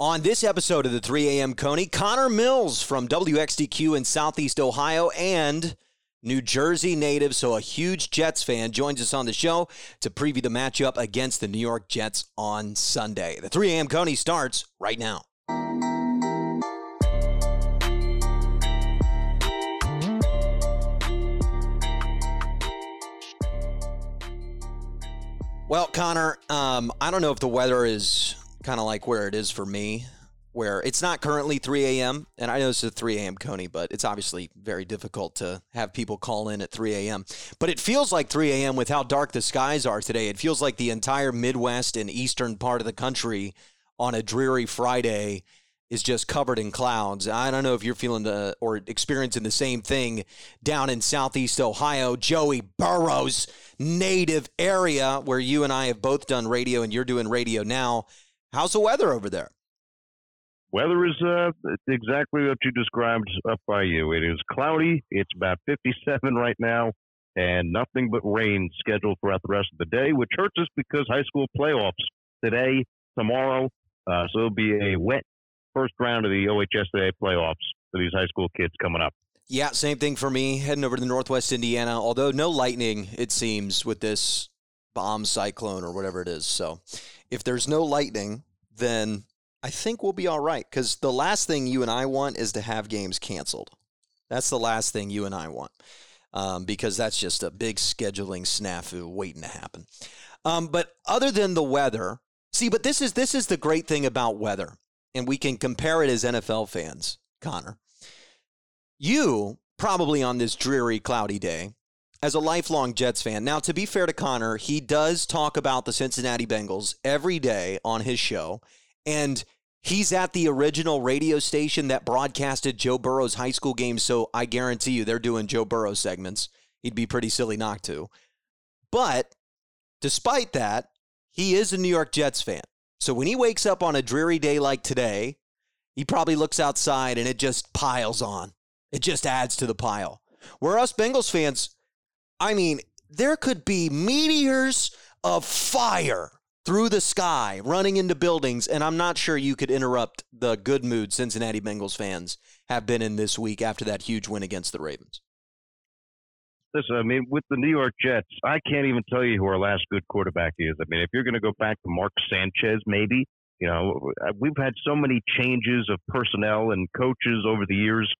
On this episode of the 3 a.m. Coney, Connor Mills from WXDQ in Southeast Ohio and New Jersey native, so a huge Jets fan, joins us on the show to preview the matchup against the New York Jets on Sunday. The 3 a.m. Coney starts right now. Well, Connor, um, I don't know if the weather is kind of like where it is for me, where it's not currently 3 a.m. And I know it's a 3 a.m. Coney, but it's obviously very difficult to have people call in at 3 a.m. But it feels like 3 a.m. with how dark the skies are today. It feels like the entire Midwest and eastern part of the country on a dreary Friday is just covered in clouds. I don't know if you're feeling the or experiencing the same thing down in southeast Ohio, Joey Burrow's native area where you and I have both done radio and you're doing radio now. How's the weather over there? Weather is uh, exactly what you described up by you. It is cloudy. It's about 57 right now, and nothing but rain scheduled throughout the rest of the day, which hurts us because high school playoffs today, tomorrow. Uh, so it'll be a wet first round of the OHSAA playoffs for these high school kids coming up. Yeah, same thing for me. Heading over to Northwest Indiana, although no lightning, it seems, with this bomb cyclone or whatever it is. So if there's no lightning, then I think we'll be all right. Because the last thing you and I want is to have games canceled. That's the last thing you and I want. Um, because that's just a big scheduling snafu waiting to happen. Um, but other than the weather, see, but this is this is the great thing about weather, and we can compare it as NFL fans, Connor. You probably on this dreary, cloudy day as a lifelong Jets fan. Now, to be fair to Connor, he does talk about the Cincinnati Bengals every day on his show. And he's at the original radio station that broadcasted Joe Burrow's high school games. So I guarantee you they're doing Joe Burrow segments. He'd be pretty silly not to. But despite that, he is a New York Jets fan. So when he wakes up on a dreary day like today, he probably looks outside and it just piles on. It just adds to the pile. Where us Bengals fans, I mean, there could be meteors of fire through the sky running into buildings, and I'm not sure you could interrupt the good mood Cincinnati Bengals fans have been in this week after that huge win against the Ravens. Listen, I mean, with the New York Jets, I can't even tell you who our last good quarterback is. I mean, if you're going to go back to Mark Sanchez, maybe, you know, we've had so many changes of personnel and coaches over the years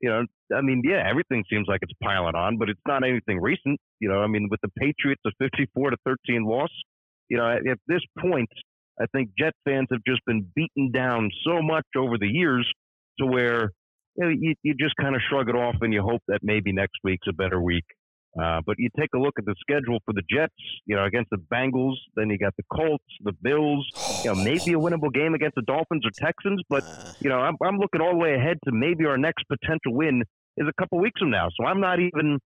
you know, I mean, yeah, everything seems like it's piling on, but it's not anything recent. You know, I mean, with the Patriots, a 54 to 13 loss, you know, at, at this point, I think Jet fans have just been beaten down so much over the years to where you, know, you, you just kind of shrug it off and you hope that maybe next week's a better week. Uh, but you take a look at the schedule for the Jets, you know, against the Bengals. Then you got the Colts, the Bills. You know, maybe a winnable game against the Dolphins or Texans. But uh. you know, I'm, I'm looking all the way ahead to maybe our next potential win is a couple weeks from now. So I'm not even.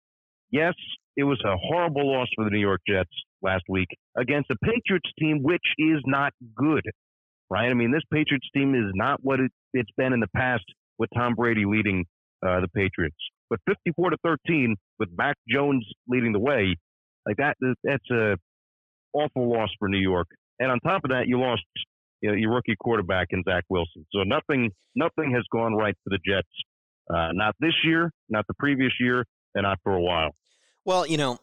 Yes, it was a horrible loss for the New York Jets last week against a Patriots team which is not good. Right? I mean, this Patriots team is not what it, it's been in the past with Tom Brady leading uh, the Patriots. But 54 to 13 with Mac Jones leading the way, like that, that's a awful loss for New York. And on top of that, you lost you know, your rookie quarterback in Zach Wilson. So nothing, nothing has gone right for the Jets. Uh, not this year, not the previous year, and not for a while. Well, you know,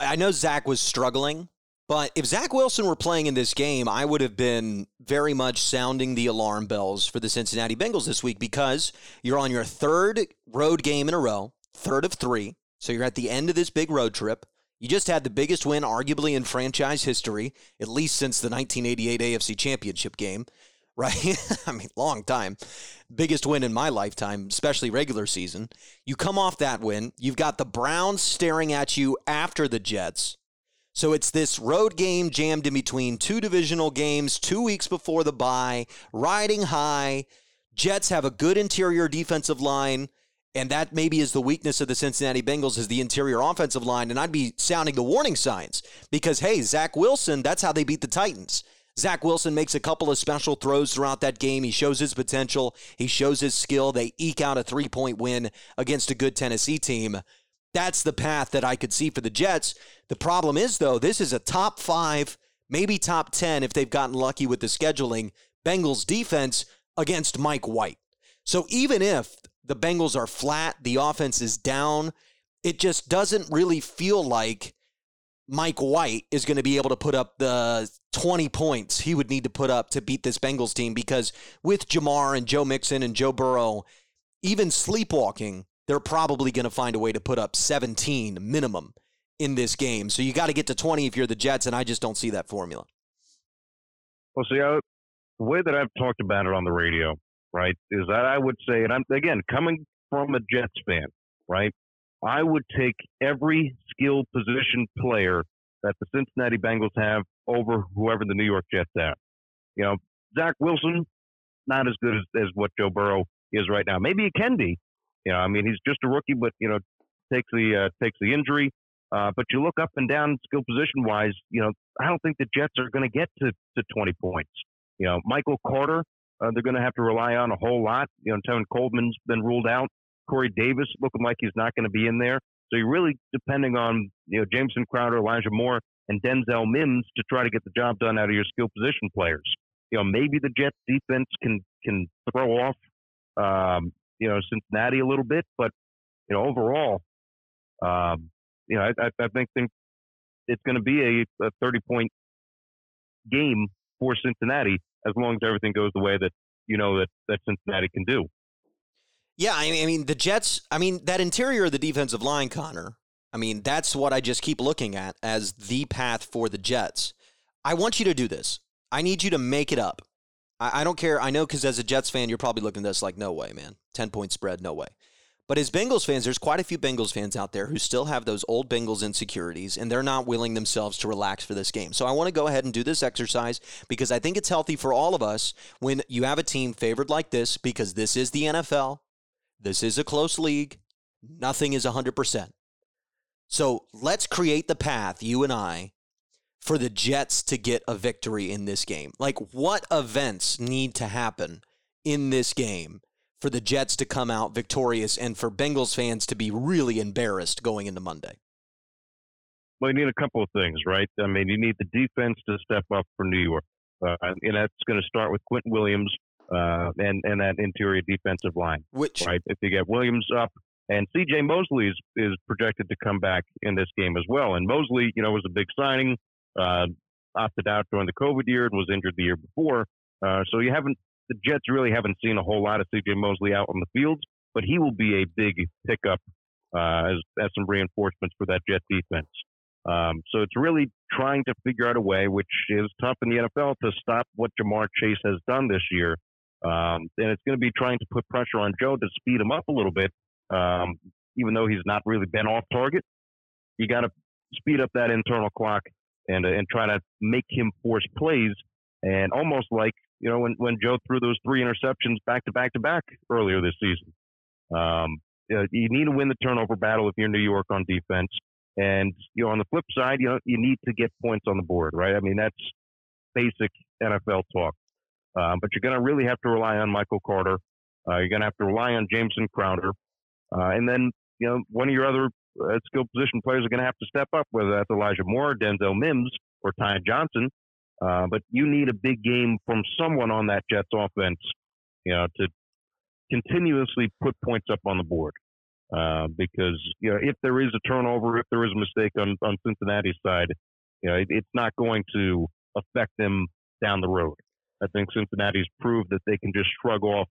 I know Zach was struggling but if Zach Wilson were playing in this game, I would have been very much sounding the alarm bells for the Cincinnati Bengals this week because you're on your third road game in a row, third of three. So you're at the end of this big road trip. You just had the biggest win, arguably, in franchise history, at least since the 1988 AFC Championship game, right? I mean, long time. Biggest win in my lifetime, especially regular season. You come off that win. You've got the Browns staring at you after the Jets. So it's this road game jammed in between two divisional games, two weeks before the bye, riding high. Jets have a good interior defensive line, and that maybe is the weakness of the Cincinnati Bengals is the interior offensive line. And I'd be sounding the warning signs because hey, Zach Wilson, that's how they beat the Titans. Zach Wilson makes a couple of special throws throughout that game. He shows his potential. He shows his skill. They eke out a three point win against a good Tennessee team. That's the path that I could see for the Jets. The problem is, though, this is a top five, maybe top 10 if they've gotten lucky with the scheduling Bengals defense against Mike White. So even if the Bengals are flat, the offense is down, it just doesn't really feel like Mike White is going to be able to put up the 20 points he would need to put up to beat this Bengals team because with Ja'Marr and Joe Mixon and Joe Burrow, even sleepwalking, they're probably going to find a way to put up 17 minimum in this game. So you got to get to 20 if you're the Jets, and I just don't see that formula. Well, see, I, the way that I've talked about it on the radio, right, is that I would say, and I'm again coming from a Jets fan, right, I would take every skilled position player that the Cincinnati Bengals have over whoever the New York Jets have. You know, Zach Wilson, not as good as, as what Joe Burrow is right now. Maybe he can be. You know, I mean, he's just a rookie, but you know, takes the uh, takes the injury. Uh, but you look up and down skill position wise, you know, I don't think the Jets are going to get to, to 20 points. You know, Michael Carter, uh, they're going to have to rely on a whole lot. You know, Tevin Coleman's been ruled out. Corey Davis looking like he's not going to be in there. So you're really depending on, you know, Jameson Crowder, Elijah Moore, and Denzel Mims to try to get the job done out of your skill position players. You know, maybe the Jets defense can can throw off, um, you know, Cincinnati a little bit, but you know, overall, um, you know, I, I think think it's going to be a, a 30 point game for Cincinnati as long as everything goes the way that you know that that Cincinnati can do. Yeah, I mean, I mean the Jets. I mean that interior of the defensive line, Connor. I mean that's what I just keep looking at as the path for the Jets. I want you to do this. I need you to make it up. I, I don't care. I know because as a Jets fan, you're probably looking at this like, no way, man. Ten point spread, no way. But as Bengals fans, there's quite a few Bengals fans out there who still have those old Bengals insecurities, and they're not willing themselves to relax for this game. So I want to go ahead and do this exercise because I think it's healthy for all of us when you have a team favored like this, because this is the NFL. This is a close league. Nothing is 100%. So let's create the path, you and I, for the Jets to get a victory in this game. Like, what events need to happen in this game for the Jets to come out victorious and for Bengals fans to be really embarrassed going into Monday? Well, you need a couple of things, right? I mean, you need the defense to step up for New York. Uh, and that's going to start with Quinnen Williams uh, and and that interior defensive line. Which right, if you get Williams up, and C.J. Mosley is is projected to come back in this game as well. And Mosley, you know, was a big signing, uh, opted out during the COVID year and was injured the year before. Uh, so you haven't the Jets really haven't seen a whole lot of C.J. Mosley out on the field, but he will be a big pickup uh, as as some reinforcements for that Jet defense. Um, so it's really trying to figure out a way, which is tough in the NFL, to stop what Ja'Marr Chase has done this year um, and it's going to be trying to put pressure on Joe to speed him up a little bit, um, even though he's not really been off target. You got to speed up that internal clock and uh, and try to make him force plays. And almost like you know when when Joe threw those three interceptions back to back to back earlier this season. Um, you need to win the turnover battle if you're New York on defense. And you know, on the flip side, you know, you need to get points on the board, right? I mean, that's basic NFL talk. Uh, but you're going to really have to rely on Michael Carter. Uh, you're going to have to rely on Jameson Crowder. Uh, and then, you know, one of your other uh, skilled position players are going to have to step up, whether that's Elijah Moore, Denzel Mims, or Ty Johnson. Uh, but you need a big game from someone on that Jets offense, you know, to continuously put points up on the board. Uh, because you know, if there is a turnover, if there is a mistake on, on Cincinnati's side, you know, it, it's not going to affect them down the road. I think Cincinnati's proved that they can just shrug off,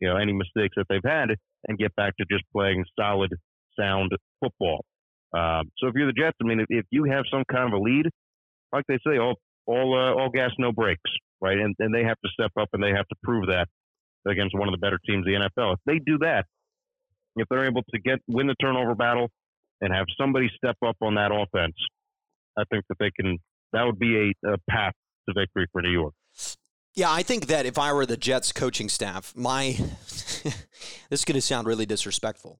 you know, any mistakes that they've had and get back to just playing solid, sound football. Um, so if you're the Jets, I mean, if, if, you have some kind of a lead, like they say, all all uh, all gas, no brakes, right? And and they have to step up and they have to prove that against one of the better teams in the NFL. If they do that, if they're able to get win the turnover battle and have somebody step up on that offense, I think that they can. That would be a, a path to victory for New York. Yeah, I think that if I were the Jets coaching staff, my this is going to sound really disrespectful,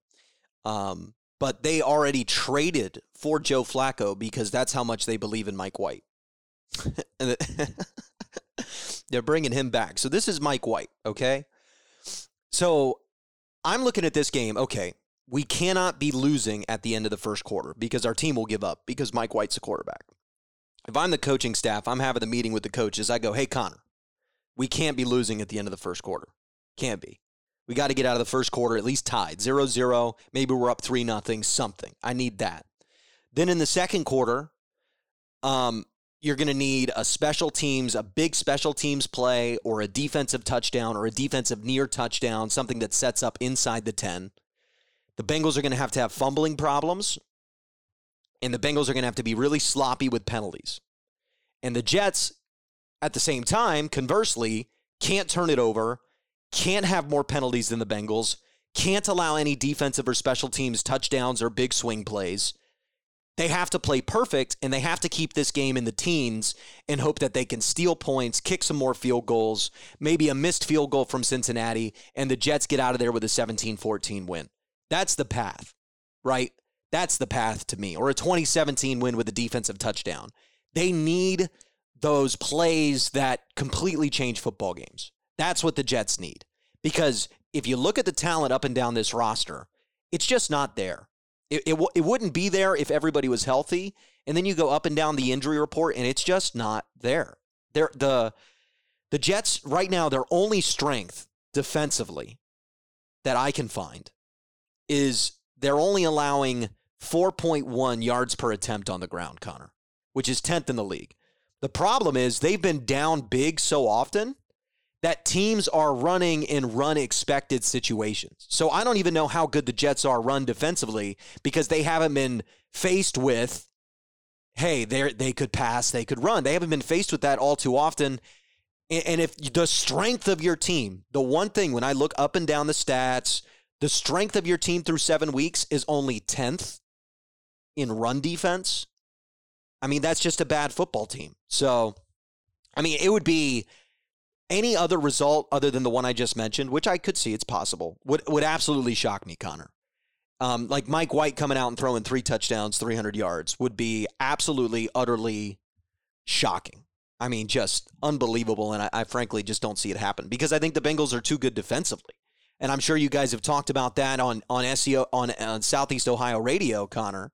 um, but they already traded for Joe Flacco because that's how much they believe in Mike White. They're bringing him back. So this is Mike White, okay? So I'm looking at this game, okay, we cannot be losing at the end of the first quarter because our team will give up because Mike White's a quarterback. If I'm the coaching staff, I'm having the meeting with the coaches. I go, hey, Connor, We can't be losing at the end of the first quarter. Can't be. We got to get out of the first quarter at least tied 0 0. Maybe we're up 3 nothing, something. I need that. Then in the second quarter, um, you're going to need a special teams, a big special teams play, or a defensive touchdown, or a defensive near touchdown, something that sets up inside the 10. The Bengals are going to have to have fumbling problems, and the Bengals are going to have to be really sloppy with penalties. And the Jets, at the same time, conversely, can't turn it over, can't have more penalties than the Bengals, can't allow any defensive or special teams touchdowns or big swing plays. They have to play perfect and they have to keep this game in the teens and hope that they can steal points, kick some more field goals, maybe a missed field goal from Cincinnati, and the Jets get out of there with a 17 14 win. That's the path, right? That's the path to me, or a 2017 win with a defensive touchdown. They need those plays that completely change football games. That's what the Jets need. Because if you look at the talent up and down this roster, it's just not there. It, it, it wouldn't be there if everybody was healthy. And then you go up and down the injury report, and it's just not there. They're, the the Jets right now, their only strength defensively that I can find is they're only allowing 4.1 yards per attempt on the ground, Connor, which is 10th in the league. The problem is they've been down big so often that teams are running in run expected situations. So I don't even know how good the Jets are run defensively because they haven't been faced with, hey, they they could pass, they could run. They haven't been faced with that all too often. And if the strength of your team, the one thing when I look up and down the stats, the strength of your team through seven weeks is only 10th in run defense. I mean, that's just a bad football team. So, I mean, it would be any other result other than the one I just mentioned, which I could see it's possible, would would absolutely shock me, Connor. Um, like Mike White coming out and throwing three touchdowns, 300 yards would be absolutely, utterly shocking. I mean, just unbelievable. And I, I, frankly just don't see it happen because I think the Bengals are too good defensively. And I'm sure you guys have talked about that on, on SEO, on, on Southeast Ohio radio, Connor,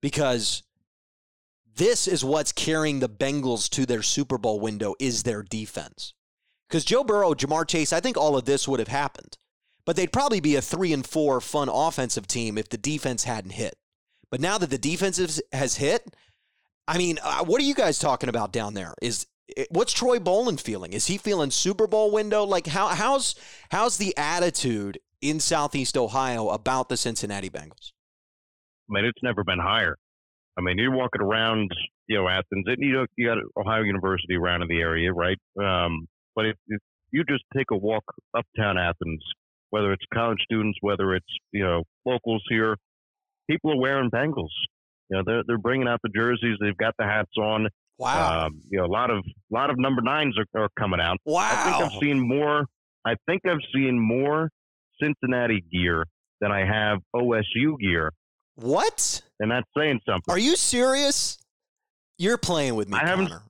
because this is what's carrying the Bengals to their Super Bowl window is their defense. Because Joe Burrow, Ja'Marr Chase, I think all of this would have happened. But they'd probably be a three and four fun offensive team if the defense hadn't hit. But now that the defense has hit, I mean, uh, what are you guys talking about down there? Is what's Troy Bolin feeling? Is he feeling Super Bowl window? Like how how's how's the attitude in Southeast Ohio about the Cincinnati Bengals? I mean, it's never been higher. I mean, you're walking around, you know, Athens, and you know, you got Ohio University around in the area, right? Um, but if, if you just take a walk uptown Athens, whether it's college students, whether it's you know locals here, people are wearing Bengals. You know, they're they're bringing out the jerseys. They've got the hats on. Wow. Um, you know, a lot of a lot of number nines are, are coming out. Wow. I think I've seen more. I think I've seen more Cincinnati gear than I have OSU gear. What? And that's saying something. Are you serious? You're playing with me, I haven't. Connor.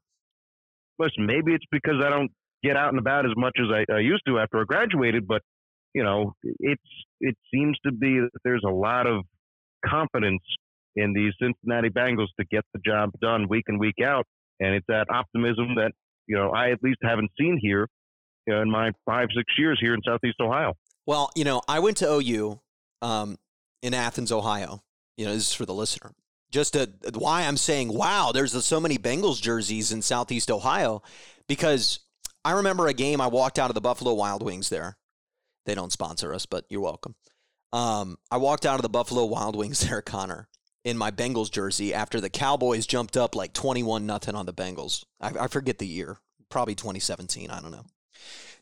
Listen, maybe it's because I don't get out and about as much as I, I used to after I graduated, but you know, it's it seems to be that there's a lot of confidence in these Cincinnati Bengals to get the job done week in week out, and it's that optimism that you know I at least haven't seen here you know, in my five six years here in Southeast Ohio. Well, you know, I went to OU um, in Athens, Ohio. You know, this is for the listener. Just why I'm saying, wow, there's so many Bengals jerseys in Southeast Ohio, because I remember a game I walked out of the Buffalo Wild Wings there. They don't sponsor us, but you're welcome. Um, I walked out of the Buffalo Wild Wings there, Connor, in my Bengals jersey after the Cowboys jumped up like 21 nothing on the Bengals. I, I forget the year, probably 2017. I don't know.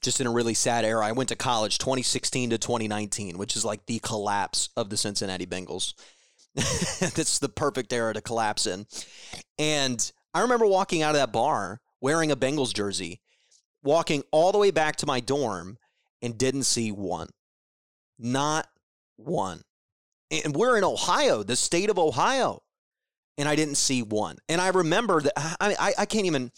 Just in a really sad era. I went to college 2016 to 2019, which is like the collapse of the Cincinnati Bengals. That's the perfect era to collapse in. And I remember walking out of that bar wearing a Bengals jersey walking all the way back to my dorm and didn't see one. Not one. And we're in Ohio, the state of Ohio. And I didn't see one. And I remember that I, I, I can't even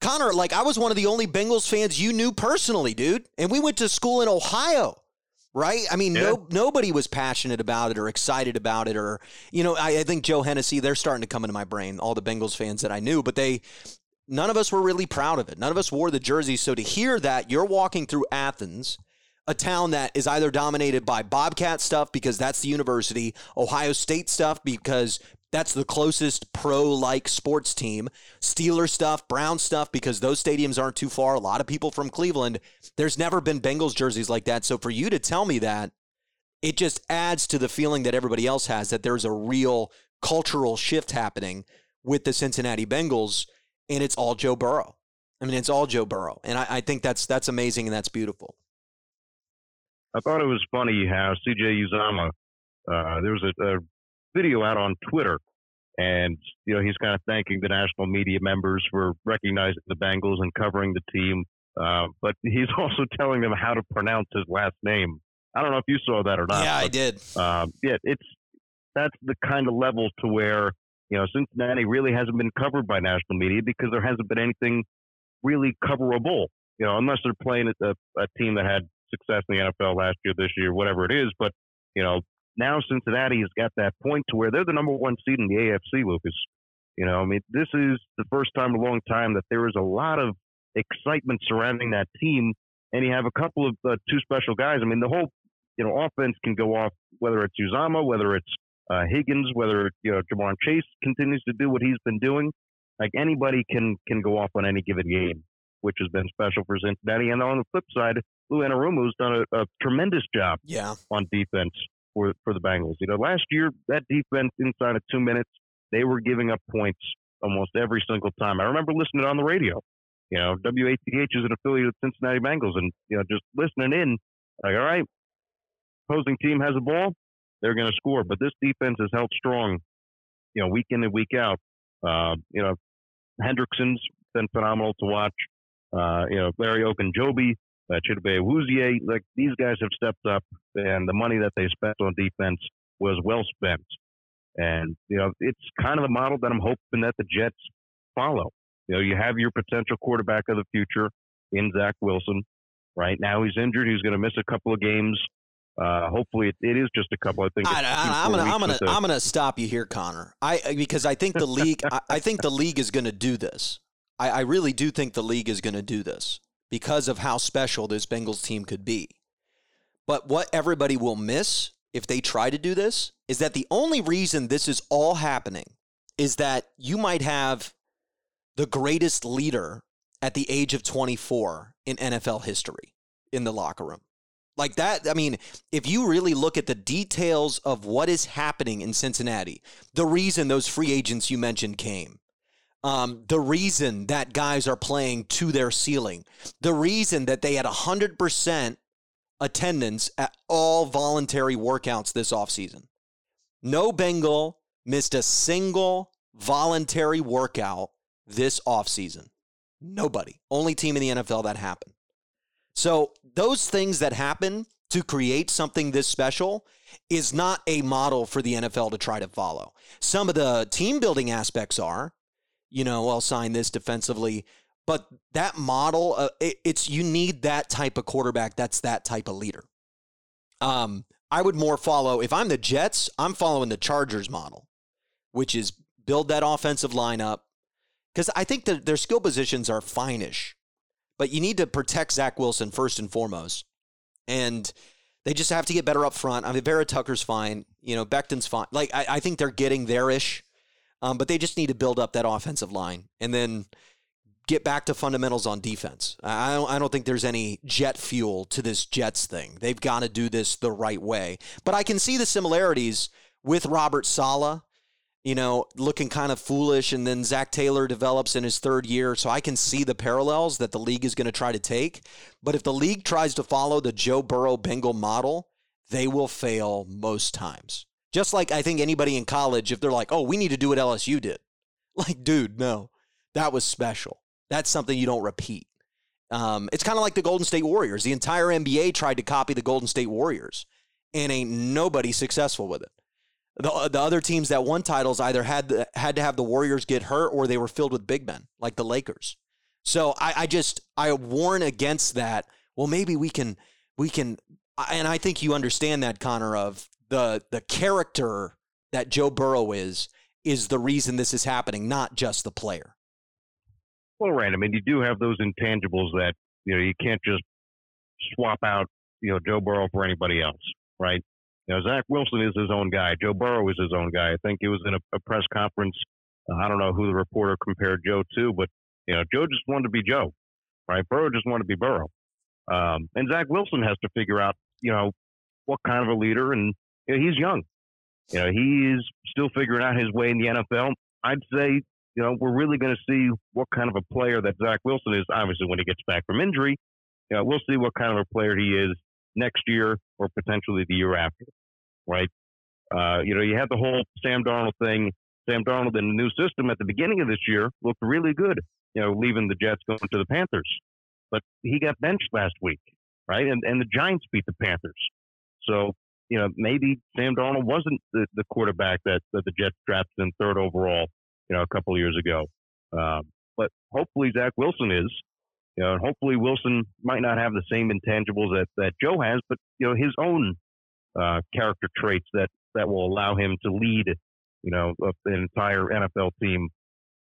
Connor, like I was one of the only Bengals fans you knew personally, dude. And we went to school in Ohio right? I mean, yeah. no nobody was passionate about it or excited about it, or you know, I, I, think Joe Hennessy. They're starting to come into my brain. All the Bengals fans that I knew, but they none of us were really proud of it. None of us wore the jersey. So to hear that you're walking through Athens, a town that is either dominated by Bobcat stuff because that's the university, Ohio State stuff because that's the closest pro like sports team. Steeler stuff, Brown stuff, because those stadiums aren't too far. A lot of people from Cleveland. There's never been Bengals jerseys like that. So for you to tell me that, it just adds to the feeling that everybody else has that there's a real cultural shift happening with the Cincinnati Bengals, and it's all Joe Burrow. I mean, it's all Joe Burrow, and I, I think that's that's amazing and that's beautiful. I thought it was funny how CJ Uzomah, uh, there was a, a video out on Twitter, and you know he's kind of thanking the national media members for recognizing the Bengals and covering the team. Uh, but he's also telling them how to pronounce his last name. I don't know if you saw that or not. Yeah, but, I did. Um, yeah, it's that's the kind of level to where you know Cincinnati really hasn't been covered by national media because there hasn't been anything really coverable. You know, unless they're playing a, a team that had success in the NFL last year, this year, whatever it is. But you know, now Cincinnati has got that point to where they're the number one seed in the AFC, Lucas. You know, I mean, this is the first time in a long time that there is a lot of excitement surrounding that team, and you have a couple of uh, two special guys. I mean, the whole you know offense can go off whether it's Uzomah, whether it's uh, Higgins, whether you know Ja'Marr Chase continues to do what he's been doing. Like anybody can can go off on any given game, which has been special for Cincinnati. And on the flip side, Lou Anarumo's done a, a tremendous job yeah. on defense for for the Bengals. You know, last year that defense inside of two minutes, they were giving up points almost every single time. I remember listening on the radio. You know, WATH is an affiliate of Cincinnati Bengals, and you know, just listening in, like, all right, opposing team has a ball, they're going to score. But this defense has held strong, you know, week in and week out. Uh, you know, Hendrickson's been phenomenal to watch. Uh, you know, Larry Ogunjobi, uh, Chidobe Awuzie, like these guys have stepped up, and the money that they spent on defense was well spent. And you know, it's kind of the model that I'm hoping that the Jets follow. You know, you have your potential quarterback of the future in Zach Wilson. Right now, he's injured. He's going to miss a couple of games. Uh, hopefully, it, it is just a couple. I think I, am gonna, I'm gonna, I'm gonna stop you here, Connor. I because I think the league, I, I, think the league is going to do this. I, I really do think the league is going to do this because of how special this Bengals team could be. But what everybody will miss if they try to do this is that the only reason this is all happening is that you might have the greatest leader at the age of 24 in NFL history in the locker room. Like that, I mean, if you really look at the details of what is happening in Cincinnati, the reason those free agents you mentioned came, um, the reason that guys are playing to their ceiling, the reason that they had 100% attendance at all voluntary workouts this offseason. No Bengal missed a single voluntary workout this offseason. Nobody. Only team in the NFL that happened. So, those things that happen to create something this special is not a model for the NFL to try to follow. Some of the team building aspects are, you know, I'll sign this defensively, but that model, uh, it, it's you need that type of quarterback. That's that type of leader. Um, I would more follow if I'm the Jets. I'm following the Chargers model, which is build that offensive lineup because I think that their skill positions are finish, but you need to protect Zach Wilson first and foremost, and they just have to get better up front. I mean, Vera Tucker's fine, you know, Becton's fine. Like I, I think they're getting there ish, um, but they just need to build up that offensive line, and then get back to fundamentals on defense. I don't, I don't think there's any jet fuel to this Jets thing. They've got to do this the right way. But I can see the similarities with Robert Saleh, you know, looking kind of foolish, and then Zac Taylor develops in his third year. So I can see the parallels that the league is going to try to take. But if the league tries to follow the Joe Burrow Bengal model, they will fail most times. Just like I think anybody in college, if they're like, oh, we need to do what LSU did. Like, dude, no, that was special. That's something you don't repeat. Um, it's kind of like the Golden State Warriors. The entire NBA tried to copy the Golden State Warriors, and ain't nobody successful with it. The, the other teams that won titles either had the, had to have the Warriors get hurt or they were filled with big men, like the Lakers. So I, I just I warn against that. Well, maybe we can we can, and I think you understand that, Connor. Of the the character that Joe Burrow is is the reason this is happening, not just the player. Well, right. I mean, you do have those intangibles that you know you can't just swap out you know Joe Burrow for anybody else, right? You know, Zach Wilson is his own guy. Joe Burrow is his own guy. I think he was in a, a press conference. Uh, I don't know who the reporter compared Joe to, but you know, Joe just wanted to be Joe, right? Burrow just wanted to be Burrow. Um, and Zach Wilson has to figure out, you know, what kind of a leader, and you know, he's young. You know, he is still figuring out his way in the NFL. I'd say, you know, we're really going to see what kind of a player that Zach Wilson is. Obviously, when he gets back from injury, you know, we'll see what kind of a player he is next year or potentially the year after, right? Uh, you know, you had the whole Sam Darnold thing. Sam Darnold in the new system at the beginning of this year looked really good, you know, leaving the Jets going to the Panthers. But he got benched last week, right? And and the Giants beat the Panthers. So, you know, maybe Sam Darnold wasn't the, the quarterback that, that the Jets drafted in third overall, you know, a couple years ago. Um, but hopefully Zach Wilson is. You know, and hopefully Wilson might not have the same intangibles that, that Joe has, but you know his own uh, character traits that that will allow him to lead, you know, an entire NFL team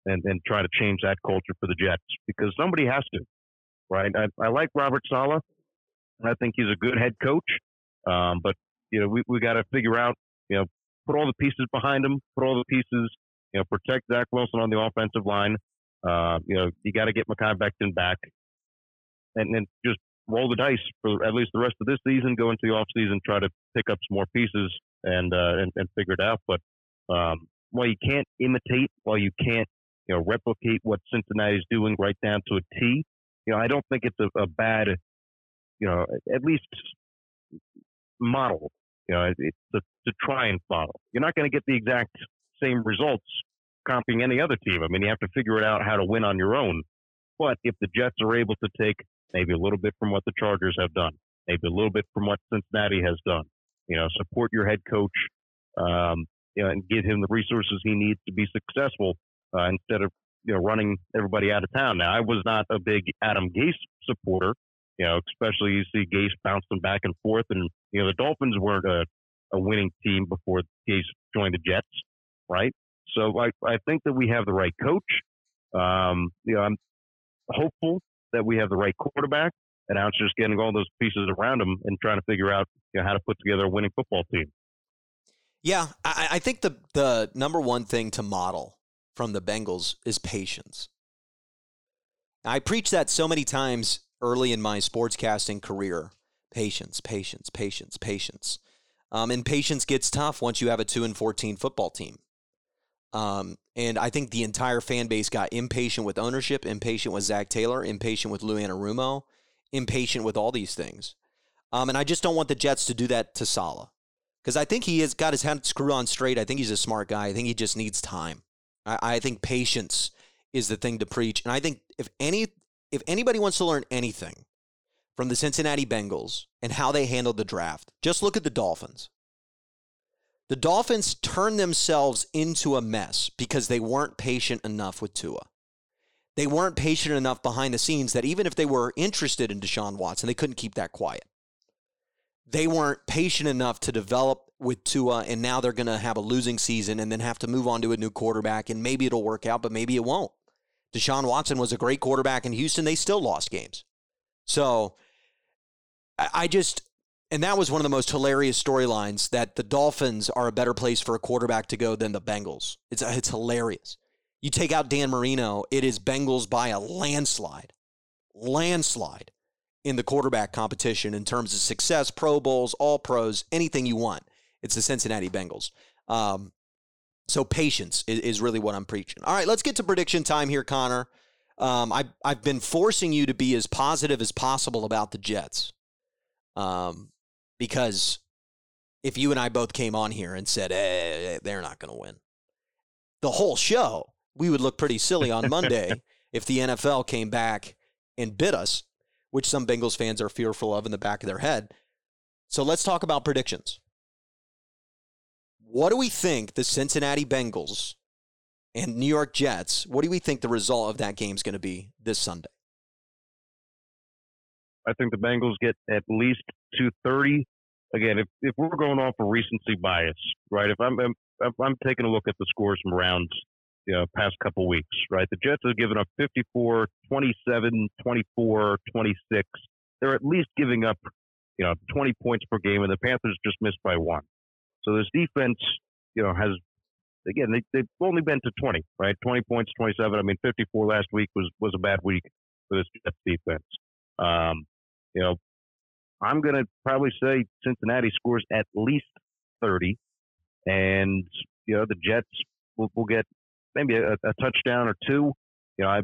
and and try to change that culture for the Jets because somebody has to, right? I, I like Robert Saleh, I think he's a good head coach, um, but you know we we got to figure out, you know, put all the pieces behind him, put all the pieces, you know, protect Zach Wilson on the offensive line. Uh, you know, you got to get Mekhi Becton back and then just roll the dice for at least the rest of this season, go into the off season, try to pick up some more pieces and uh, and, and figure it out. But um, while you can't imitate, while you can't you know replicate what Cincinnati is doing right down to a T, you know I don't think it's a, a bad you know at least model. You know, it's to, to try and follow. You're not going to get the exact same results comping any other team. I mean, you have to figure it out how to win on your own. But if the Jets are able to take maybe a little bit from what the Chargers have done, maybe a little bit from what Cincinnati has done. You know, support your head coach, um, you know, and give him the resources he needs to be successful uh, instead of you know running everybody out of town. Now, I was not a big Adam Gase supporter. You know, especially you see Gase bouncing back and forth, and you know the Dolphins weren't a, a winning team before Gase joined the Jets, right? So I I think that we have the right coach. Um, you know, I'm hopeful that we have the right quarterback, and now it's just getting all those pieces around him and trying to figure out you know, how to put together a winning football team. Yeah, I, I think the the number one thing to model from the Bengals is patience. I preach that so many times early in my sportscasting career. Patience, patience, patience, patience. Um, and patience gets tough once you have a two and fourteen football team. Um, and I think the entire fan base got impatient with ownership, impatient with Zac Taylor, impatient with Lou Anarumo, impatient with all these things. Um, and I just don't want the Jets to do that to Saleh because I think he has got his head screwed on straight. I think he's a smart guy. I think he just needs time. I, I think patience is the thing to preach. And I think if any if anybody wants to learn anything from the Cincinnati Bengals and how they handled the draft, just look at the Dolphins. The Dolphins turned themselves into a mess because they weren't patient enough with Tua. They weren't patient enough behind the scenes that even if they were interested in Deshaun Watson, they couldn't keep that quiet. They weren't patient enough to develop with Tua, and now they're going to have a losing season and then have to move on to a new quarterback, and maybe it'll work out, but maybe it won't. Deshaun Watson was a great quarterback in Houston. They still lost games. So I just, and that was one of the most hilarious storylines that the Dolphins are a better place for a quarterback to go than the Bengals. It's it's hilarious. You take out Dan Marino, it is Bengals by a landslide. Landslide in the quarterback competition in terms of success, Pro Bowls, All Pros, anything you want. It's the Cincinnati Bengals. Um, so patience is, is, really what I'm preaching. All right, let's get to prediction time here, Connor. Um, I, I've been forcing you to be as positive as possible about the Jets. Um, because if you and I both came on here and said, eh, they're not going to win, the whole show, we would look pretty silly on Monday if the NFL came back and bit us, which some Bengals fans are fearful of in the back of their head. So let's talk about predictions. What do we think the Cincinnati Bengals and New York Jets, what do we think the result of that game is going to be this Sunday? I think the Bengals get at least 230 again, if, if we're going off of recency bias, right? If I'm, if I'm taking a look at the scores from rounds you know, past couple weeks, right? The Jets have given up 54, 27, 24, 26. They're at least giving up, you know, 20 points per game, and the Panthers just missed by one. So this defense, you know, has again they they've only been to 20, right? 20 points, 27. I mean, 54 last week was was a bad week for this Jets defense. Um, you know, I'm going to probably say Cincinnati scores at least 30, and you know the Jets will, will get maybe a, a touchdown or two. You know, I'm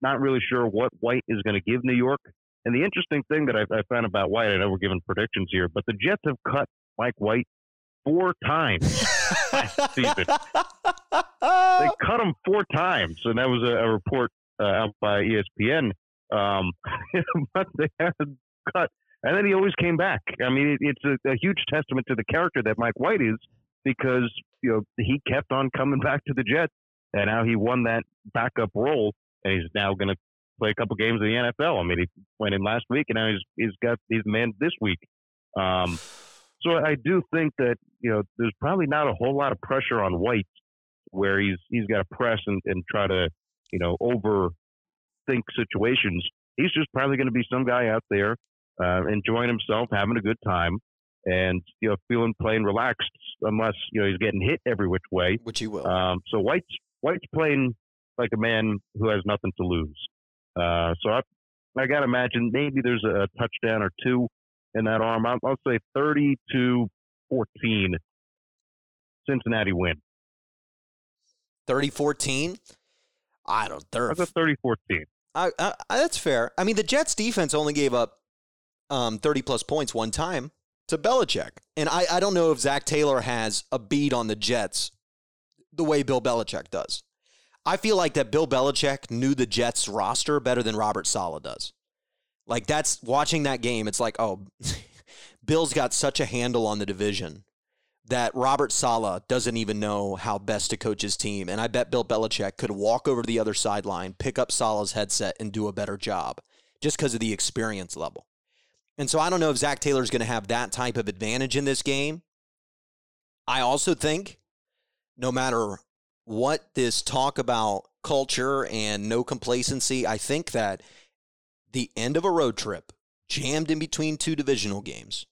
not really sure what White is going to give New York. And the interesting thing that I, I found about White, I know we're giving predictions here, but the Jets have cut Mike White four times last season. They cut him four times, and that was a, a report uh, out by ESPN. Um, but they had cut, and then he always came back. I mean, it, it's a, a huge testament to the character that Mike White is, because you know he kept on coming back to the Jets, and now he won that backup role, and he's now going to play a couple games in the NFL. I mean, he went in last week, and now he's he's got he's man this week. Um, so I do think that you know there's probably not a whole lot of pressure on White, where he's he's got to press and, and try to you know overthink situations. He's just probably going to be some guy out there uh, enjoying himself, having a good time, and you know feeling playing relaxed, unless you know he's getting hit every which way. Which he will. Um, so White's White's playing like a man who has nothing to lose. Uh, so I, I got to imagine maybe there's a, touchdown or two in that arm. I'll, I'll say 30 to 14. Cincinnati win. 30 14? I don't. That's a 30 14. I, I, that's fair. I mean, the Jets defense only gave up um, 30 plus points one time to Belichick. And I, I don't know if Zac Taylor has a beat on the Jets the way Bill Belichick does. I feel like that Bill Belichick knew the Jets roster better than Robert Saleh does. Like that's watching that game, it's like, oh, Bill's got such a handle on the division that Robert Saleh doesn't even know how best to coach his team. And I bet Bill Belichick could walk over to the other sideline, pick up Saleh's headset, and do a better job just because of the experience level. And so I don't know if Zac Taylor's going to have that type of advantage in this game. I also think no matter what this talk about culture and no complacency, I think that the end of a road trip, jammed in between two divisional games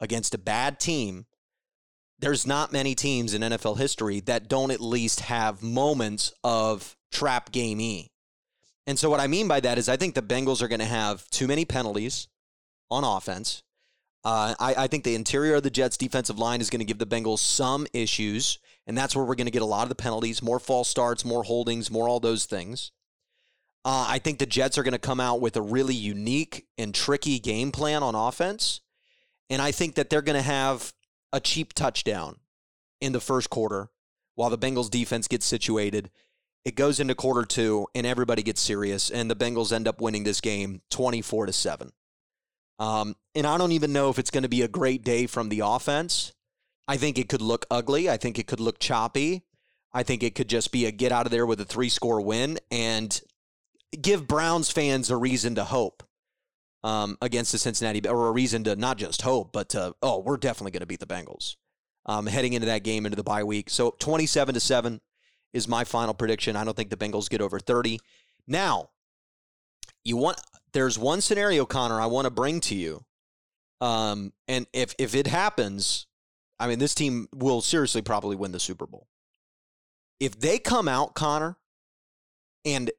against a bad team, there's not many teams in NFL history that don't at least have moments of trap game E. And so, what I mean by that is, I think the Bengals are going to have too many penalties on offense. Uh, I, I think the interior of the Jets' defensive line is going to give the Bengals some issues. And that's where we're going to get a lot of the penalties, more false starts, more holdings, more all those things. Uh, I think the Jets are going to come out with a really unique and tricky game plan on offense. And I think that they're going to have a cheap touchdown in the first quarter while the Bengals defense gets situated. It goes into quarter two and everybody gets serious, and the Bengals end up winning this game 24 to 7. Um, and I don't even know if it's going to be a great day from the offense. I think it could look ugly. I think it could look choppy. I think it could just be a get out of there with a three score win and give Browns fans a reason to hope um, against the Cincinnati, or a reason to not just hope, but to, oh, we're definitely going to beat the Bengals um, heading into that game into the bye week. So 27 to 7 is my final prediction. I don't think the Bengals get over 30. Now, you want there's one scenario, Connor, I want to bring to you. Um, and if if it happens, I mean, this team will seriously probably win the Super Bowl. If they come out, Connor, and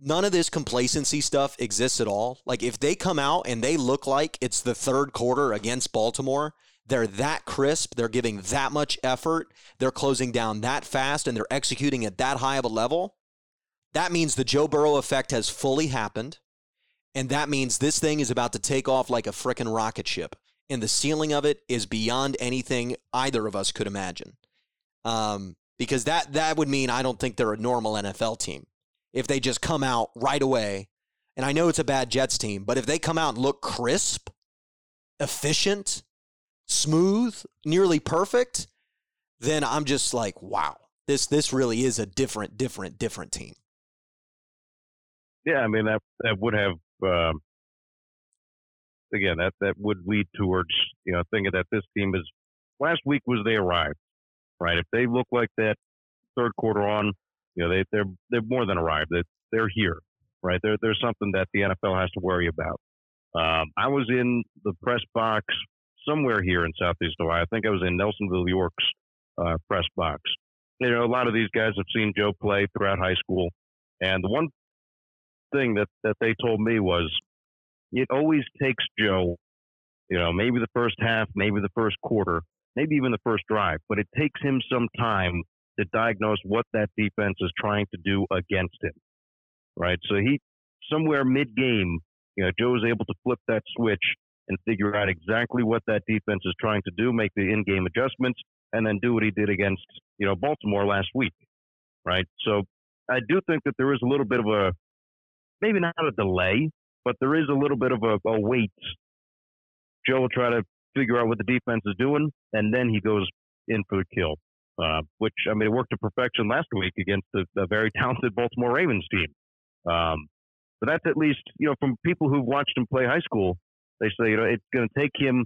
none of this complacency stuff exists at all, like if they come out and they look like it's the third quarter against Baltimore, they're that crisp, they're giving that much effort, they're closing down that fast, and they're executing at that high of a level, that means the Joe Burrow effect has fully happened. And that means this thing is about to take off like a freaking rocket ship and the ceiling of it is beyond anything either of us could imagine. Um, because that that would mean I don't think they're a normal NFL team if they just come out right away. And I know it's a bad Jets team, but if they come out and look crisp, efficient, smooth, nearly perfect, then I'm just like, wow, this this really is a different, different, different team. Yeah, I mean that that would have um, again, that that would lead towards you know thinking that this team is last week was they arrived, right? If they look like that third quarter on, you know, they, they're they're more than arrived. They, they're here, right? There, there's something that the NFL has to worry about. Um, I was in the press box somewhere here in Southeast Ohio. I think I was in Nelsonville, York's uh, press box. You know, a lot of these guys have seen Joe play throughout high school, and the one thing that that they told me was, it always takes Joe, you know, maybe the first half, maybe the first quarter, maybe even the first drive, but it takes him some time to diagnose what that defense is trying to do against him. Right. So he somewhere mid game, you know, Joe is able to flip that switch and figure out exactly what that defense is trying to do, make the in game adjustments, and then do what he did against, you know, Baltimore last week. Right. So I do think that there is a little bit of a maybe not a delay, but there is a little bit of a, a wait. Joe will try to figure out what the defense is doing, and then he goes in for the kill. Uh, which I mean, it worked to perfection last week against the, the very talented Baltimore Ravens team. Um, but that's at least you know from people who've watched him play high school, they say you know it's going to take him,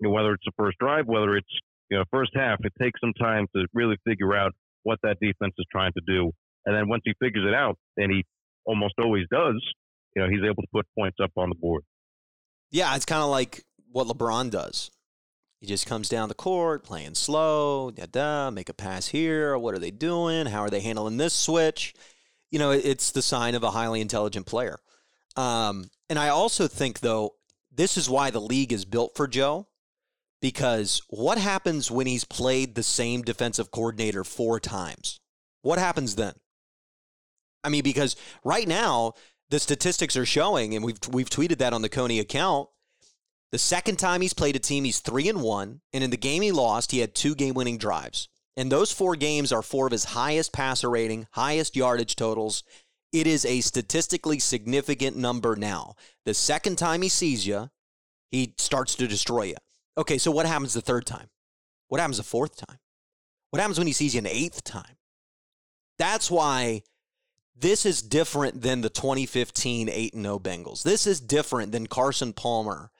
you know, whether it's the first drive, whether it's you know first half, it takes some time to really figure out what that defense is trying to do, and then once he figures it out, and he almost always does, you know, he's able to put points up on the board. Yeah, it's kind of like what LeBron does. He just comes down the court, playing slow, da da, make a pass here. What are they doing? How are they handling this switch? You know, it's the sign of a highly intelligent player. Um, and I also think, though, this is why the league is built for Joe. Because what happens when he's played the same defensive coordinator four times? What happens then? I mean, because right now the statistics are showing, and we've we've tweeted that on the Coney account. The second time he's played a team, he's three and one, and in the game he lost, he had two game-winning drives. And those four games are four of his highest passer rating, highest yardage totals. It is a statistically significant number now. The second time he sees you, he starts to destroy you. Okay, so what happens the third time? What happens the fourth time? What happens when he sees you an eighth time? That's why this is different than the 2015 8 0 Bengals. This is different than Carson Palmer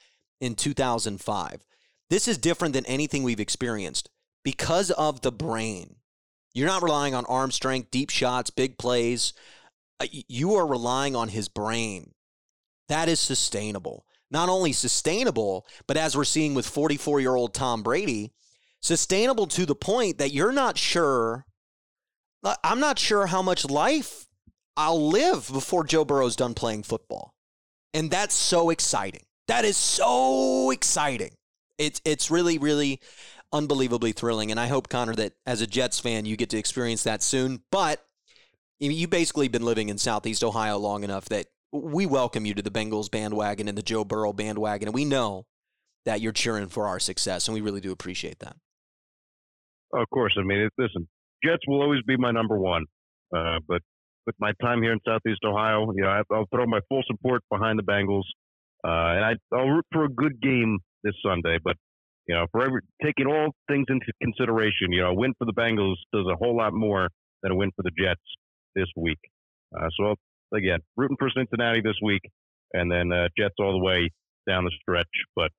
in 2005. This is different than anything we've experienced because of the brain. You're not relying on arm strength, deep shots, big plays. Uh, you are relying on his brain. That is sustainable. Not only sustainable, but as we're seeing with 44 year old Tom Brady, sustainable to the point that you're not sure. I'm not sure how much life I'll live before Joe Burrow's done playing football. And that's so exciting. That is so exciting. It's it's really really unbelievably thrilling and I hope Connor that as a Jets fan you get to experience that soon. But you basically been living in Southeast Ohio long enough that we welcome you to the Bengals bandwagon and the Joe Burrow bandwagon and we know that you're cheering for our success and we really do appreciate that. Of course, I mean, listen, Jets will always be my number one, uh, but with my time here in Southeast Ohio, you know, I, will throw my full support behind the Bengals, uh, and I, I'll root for a good game this Sunday. But you know, for every taking all things into consideration, you know, a win for the Bengals does a whole lot more than a win for the Jets this week. Uh, so again, rooting for Cincinnati this week, and then uh, Jets all the way down the stretch. But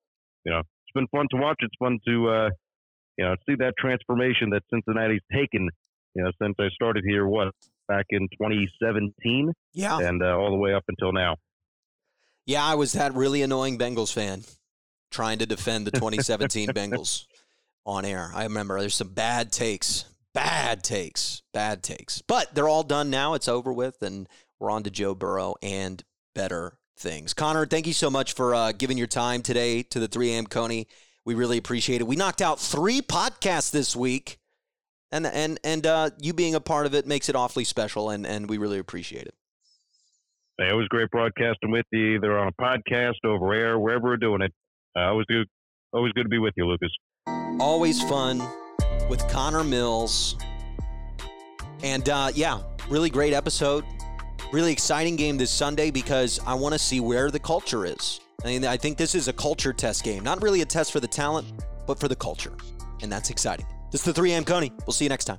you know, it's been fun to watch. It's fun to uh, you know see that transformation that Cincinnati's taken. You know, since I started here, what back in 2017. Yeah. And uh, all the way up until now. Yeah, I was that really annoying Bengals fan trying to defend the 2017 Bengals on air. I remember there's some bad takes, bad takes, bad takes. But they're all done now. It's over with, and we're on to Joe Burrow and better things. Connor, thank you so much for uh, giving your time today to the 3 a.m. Coney. We really appreciate it. We knocked out three podcasts this week and and and uh, you being a part of it makes it awfully special, and and we really appreciate it. Hey, it was great broadcasting with you, either on a podcast, over air, wherever we're doing it. Uh, always good, always good to be with you, Lucas. Always fun with Connor Mills, and uh, yeah, really great episode. Really exciting game this Sunday because I want to see where the culture is. I mean, I think this is a culture test game, not really a test for the talent, but for the culture, and that's exciting. This is the 3 a.m. Coney. We'll see you next time.